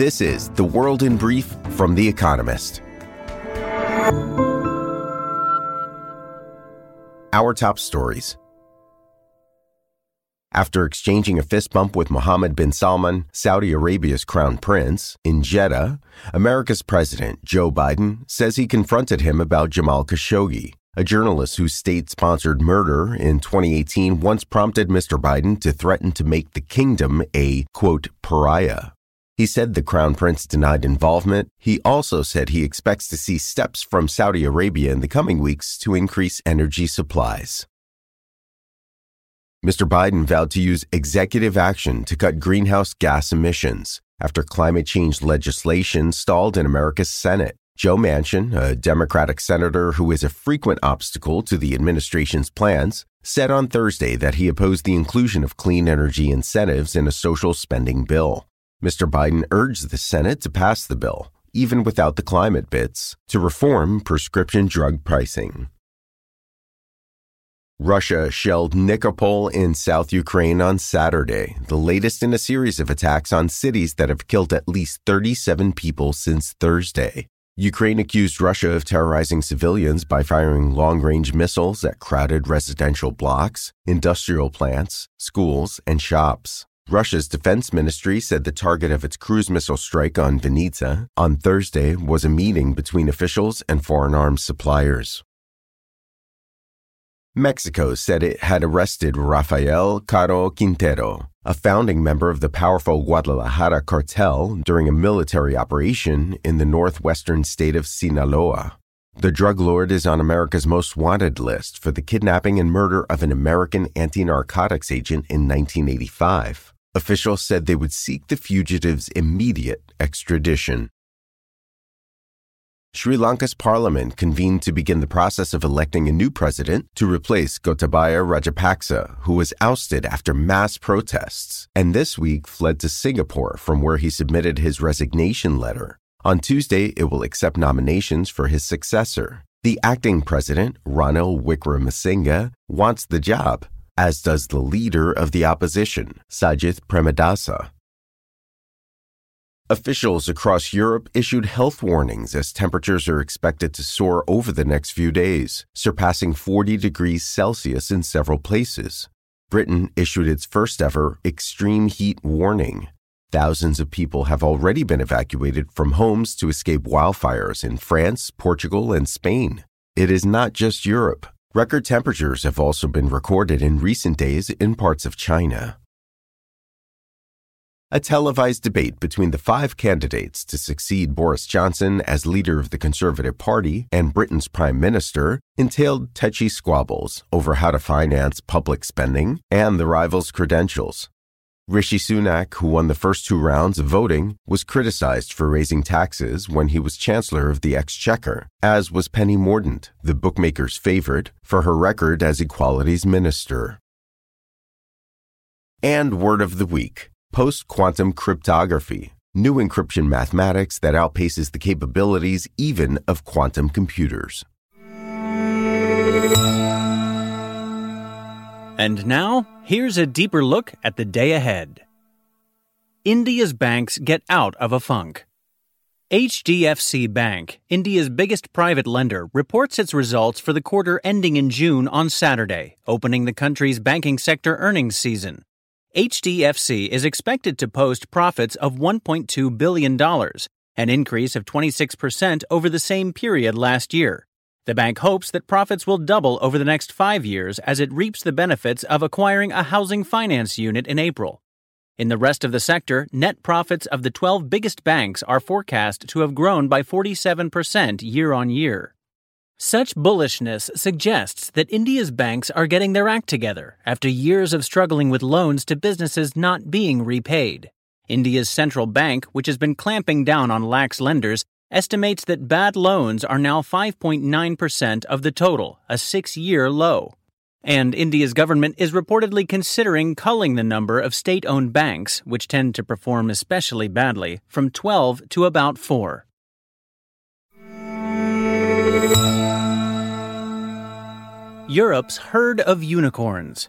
This is The World in Brief from The Economist. Our top stories. After exchanging a fist bump with Mohammed bin Salman, Saudi Arabia's crown prince, in Jeddah, America's president, Joe Biden, says he confronted him about Jamal Khashoggi, a journalist whose state sponsored murder in 2018 once prompted Mr. Biden to threaten to make the kingdom a, quote, pariah. He said the crown prince denied involvement. He also said he expects to see steps from Saudi Arabia in the coming weeks to increase energy supplies. Mr. Biden vowed to use executive action to cut greenhouse gas emissions after climate change legislation stalled in America's Senate. Joe Manchin, a Democratic senator who is a frequent obstacle to the administration's plans, said on Thursday that he opposed the inclusion of clean energy incentives in a social spending bill. Mr. Biden urged the Senate to pass the bill, even without the climate bits, to reform prescription drug pricing. Russia shelled Nikopol in South Ukraine on Saturday, the latest in a series of attacks on cities that have killed at least 37 people since Thursday. Ukraine accused Russia of terrorizing civilians by firing long range missiles at crowded residential blocks, industrial plants, schools, and shops. Russia's defense ministry said the target of its cruise missile strike on Vinnytsia on Thursday was a meeting between officials and foreign arms suppliers. Mexico said it had arrested Rafael Caro Quintero, a founding member of the powerful Guadalajara cartel during a military operation in the northwestern state of Sinaloa. The drug lord is on America's most wanted list for the kidnapping and murder of an American anti narcotics agent in 1985. Officials said they would seek the fugitive's immediate extradition. Sri Lanka's parliament convened to begin the process of electing a new president to replace Gotabaya Rajapaksa, who was ousted after mass protests, and this week fled to Singapore from where he submitted his resignation letter. On Tuesday, it will accept nominations for his successor. The acting president, Ranil Wickremesinghe, wants the job, as does the leader of the opposition, Sajith Premadasa. Officials across Europe issued health warnings as temperatures are expected to soar over the next few days, surpassing 40 degrees Celsius in several places. Britain issued its first ever extreme heat warning. Thousands of people have already been evacuated from homes to escape wildfires in France, Portugal, and Spain. It is not just Europe. Record temperatures have also been recorded in recent days in parts of China a televised debate between the five candidates to succeed Boris Johnson as leader of the Conservative Party and Britain's Prime Minister entailed touchy squabbles over how to finance public spending and the rivals' credentials. Rishi Sunak, who won the first two rounds of voting, was criticized for raising taxes when he was Chancellor of the Exchequer, as was Penny Mordaunt, the bookmaker's favorite, for her record as Equalities Minister. And word of the week post quantum cryptography, new encryption mathematics that outpaces the capabilities even of quantum computers. And now, here's a deeper look at the day ahead. India's banks get out of a funk. HDFC Bank, India's biggest private lender, reports its results for the quarter ending in June on Saturday, opening the country's banking sector earnings season. HDFC is expected to post profits of $1.2 billion, an increase of 26% over the same period last year. The bank hopes that profits will double over the next five years as it reaps the benefits of acquiring a housing finance unit in April. In the rest of the sector, net profits of the 12 biggest banks are forecast to have grown by 47% year on year. Such bullishness suggests that India's banks are getting their act together after years of struggling with loans to businesses not being repaid. India's central bank, which has been clamping down on lax lenders, estimates that bad loans are now 5.9% of the total, a six year low. And India's government is reportedly considering culling the number of state owned banks, which tend to perform especially badly, from 12 to about 4. Europe's herd of unicorns.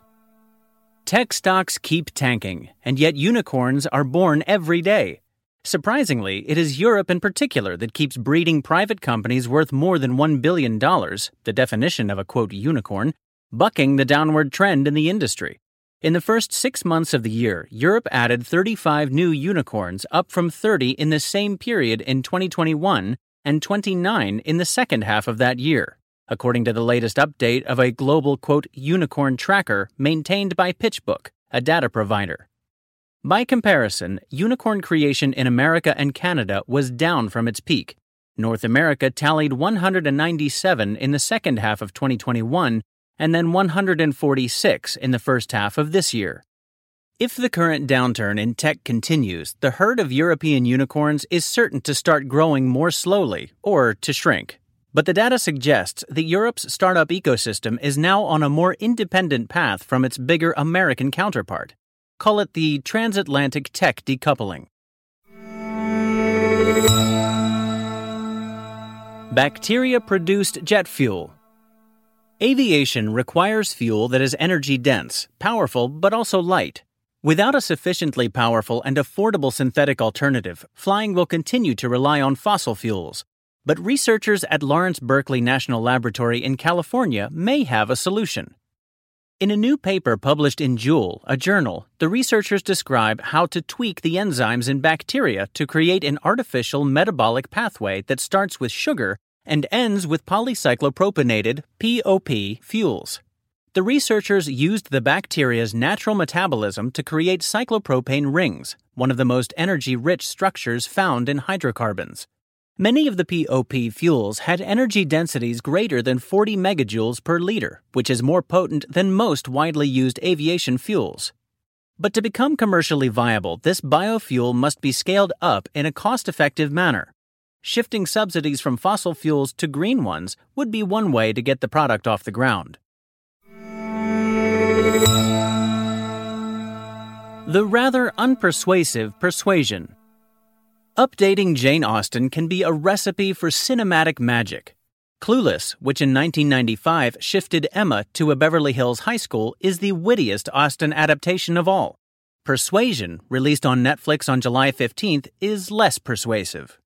Tech stocks keep tanking, and yet unicorns are born every day. Surprisingly, it is Europe in particular that keeps breeding private companies worth more than $1 billion, the definition of a quote unicorn, bucking the downward trend in the industry. In the first six months of the year, Europe added 35 new unicorns, up from 30 in the same period in 2021 and 29 in the second half of that year, according to the latest update of a global quote unicorn tracker maintained by PitchBook, a data provider. By comparison, unicorn creation in America and Canada was down from its peak. North America tallied 197 in the second half of 2021 and then 146 in the first half of this year. If the current downturn in tech continues, the herd of European unicorns is certain to start growing more slowly or to shrink. But the data suggests that Europe's startup ecosystem is now on a more independent path from its bigger American counterpart. Call it the transatlantic tech decoupling. Bacteria produced jet fuel Aviation requires fuel that is energy dense, powerful, but also light. Without a sufficiently powerful and affordable synthetic alternative, flying will continue to rely on fossil fuels. But researchers at Lawrence Berkeley National Laboratory in California may have a solution. In a new paper published in Joule, a journal, the researchers describe how to tweak the enzymes in bacteria to create an artificial metabolic pathway that starts with sugar and ends with polycyclopropanated POP fuels. The researchers used the bacteria's natural metabolism to create cyclopropane rings, one of the most energy rich structures found in hydrocarbons. Many of the POP fuels had energy densities greater than 40 megajoules per liter, which is more potent than most widely used aviation fuels. But to become commercially viable, this biofuel must be scaled up in a cost effective manner. Shifting subsidies from fossil fuels to green ones would be one way to get the product off the ground. The rather unpersuasive persuasion. Updating Jane Austen can be a recipe for cinematic magic. Clueless, which in 1995 shifted Emma to a Beverly Hills high school, is the wittiest Austen adaptation of all. Persuasion, released on Netflix on July 15th, is less persuasive.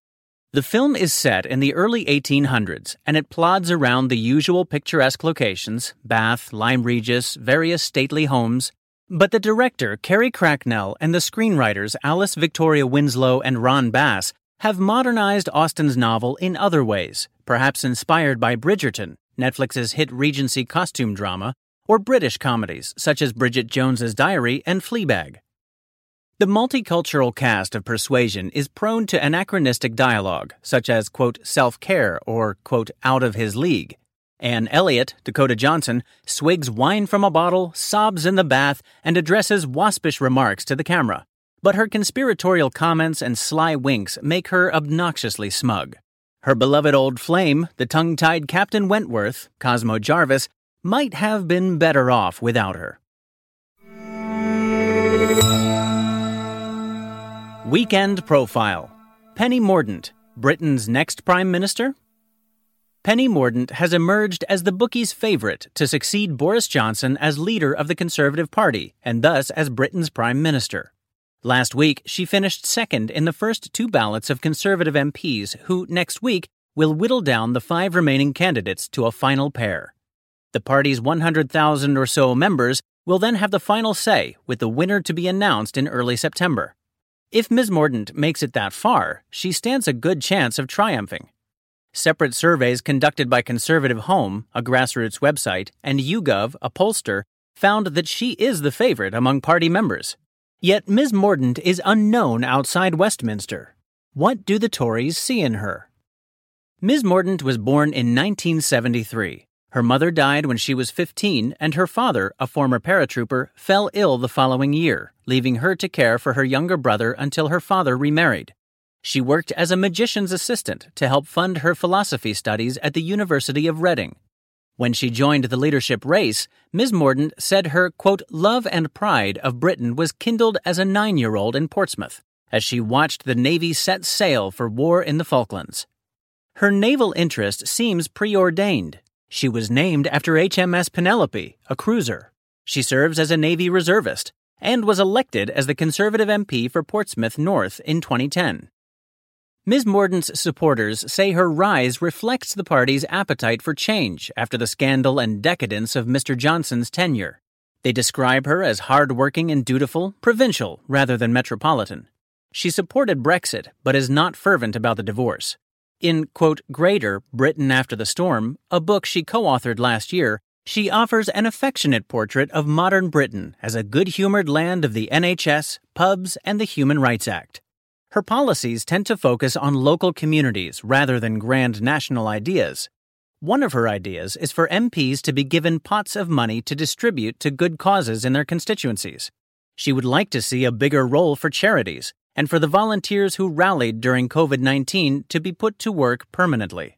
The film is set in the early 1800s and it plods around the usual picturesque locations Bath, Lyme Regis, various stately homes. But the director, Carrie Cracknell, and the screenwriters, Alice Victoria Winslow and Ron Bass, have modernized Austen's novel in other ways, perhaps inspired by Bridgerton, Netflix's hit Regency costume drama, or British comedies such as Bridget Jones's Diary and Fleabag. The multicultural cast of Persuasion is prone to anachronistic dialogue, such as, quote, self care or, quote, out of his league. Anne Elliot, Dakota Johnson, swigs wine from a bottle, sobs in the bath, and addresses waspish remarks to the camera. But her conspiratorial comments and sly winks make her obnoxiously smug. Her beloved old flame, the tongue tied Captain Wentworth, Cosmo Jarvis, might have been better off without her. Weekend Profile Penny Mordaunt, Britain's next Prime Minister? Penny Mordaunt has emerged as the bookies' favorite to succeed Boris Johnson as leader of the Conservative Party and thus as Britain's Prime Minister. Last week, she finished second in the first two ballots of Conservative MPs who, next week, will whittle down the five remaining candidates to a final pair. The party's 100,000 or so members will then have the final say, with the winner to be announced in early September. If Ms. Mordaunt makes it that far, she stands a good chance of triumphing. Separate surveys conducted by Conservative Home, a grassroots website, and YouGov, a pollster, found that she is the favorite among party members. Yet Ms. Mordaunt is unknown outside Westminster. What do the Tories see in her? Ms. Mordaunt was born in 1973. Her mother died when she was 15, and her father, a former paratrooper, fell ill the following year, leaving her to care for her younger brother until her father remarried. She worked as a magician's assistant to help fund her philosophy studies at the University of Reading. When she joined the leadership race, Ms. Mordaunt said her, quote, love and pride of Britain was kindled as a nine year old in Portsmouth, as she watched the Navy set sail for war in the Falklands. Her naval interest seems preordained. She was named after HMS Penelope, a cruiser. She serves as a Navy reservist, and was elected as the Conservative MP for Portsmouth North in 2010. Ms. Mordaunt's supporters say her rise reflects the party's appetite for change after the scandal and decadence of Mr. Johnson's tenure. They describe her as hardworking and dutiful, provincial rather than metropolitan. She supported Brexit, but is not fervent about the divorce. In, quote, Greater Britain After the Storm, a book she co authored last year, she offers an affectionate portrait of modern Britain as a good humored land of the NHS, pubs, and the Human Rights Act. Her policies tend to focus on local communities rather than grand national ideas. One of her ideas is for MPs to be given pots of money to distribute to good causes in their constituencies. She would like to see a bigger role for charities and for the volunteers who rallied during COVID 19 to be put to work permanently.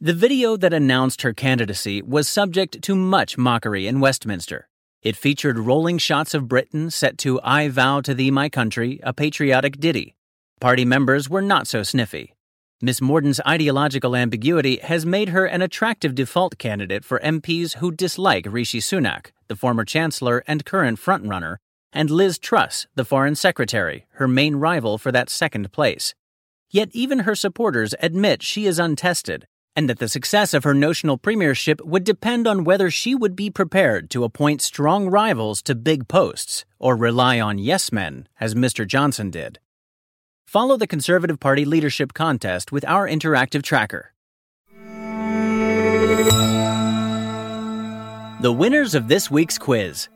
The video that announced her candidacy was subject to much mockery in Westminster. It featured rolling shots of Britain set to I Vow to Thee, My Country, a patriotic ditty. Party members were not so sniffy. Miss Mordaunt's ideological ambiguity has made her an attractive default candidate for MPs who dislike Rishi Sunak, the former Chancellor and current frontrunner, and Liz Truss, the Foreign Secretary, her main rival for that second place. Yet even her supporters admit she is untested, and that the success of her notional premiership would depend on whether she would be prepared to appoint strong rivals to big posts or rely on yes men, as Mr. Johnson did. Follow the Conservative Party leadership contest with our interactive tracker. The winners of this week's quiz.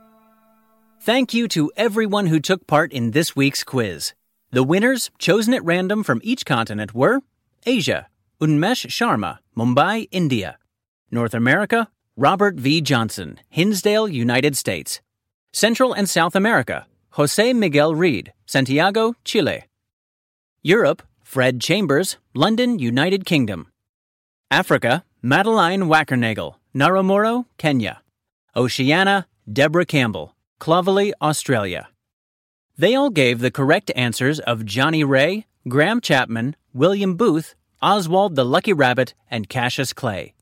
Thank you to everyone who took part in this week's quiz. The winners, chosen at random from each continent, were Asia, Unmesh Sharma, Mumbai, India. North America, Robert V. Johnson, Hinsdale, United States. Central and South America, Jose Miguel Reed, Santiago, Chile. Europe, Fred Chambers, London, United Kingdom. Africa, Madeline Wackernagel, Naro Moru, Kenya. Oceania, Deborah Campbell, Clovelly, Australia. They all gave the correct answers of Johnnie Ray, Graham Chapman, William Booth, Oswald the Lucky Rabbit, and Cassius Clay.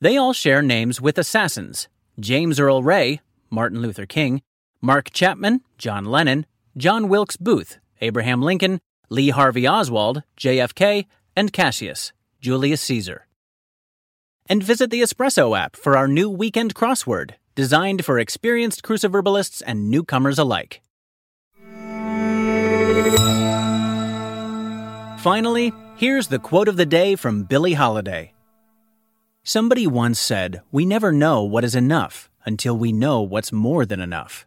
They all share names with assassins James Earl Ray, Martin Luther King, Mark Chapman, John Lennon, John Wilkes Booth, Abraham Lincoln, Lee Harvey Oswald, JFK, and Cassius, Julius Caesar. And visit the Espresso app for our new weekend crossword, designed for experienced cruciverbalists and newcomers alike. Finally, here's the quote of the day from Billie Holiday. Somebody once said, We never know what is enough until we know what's more than enough.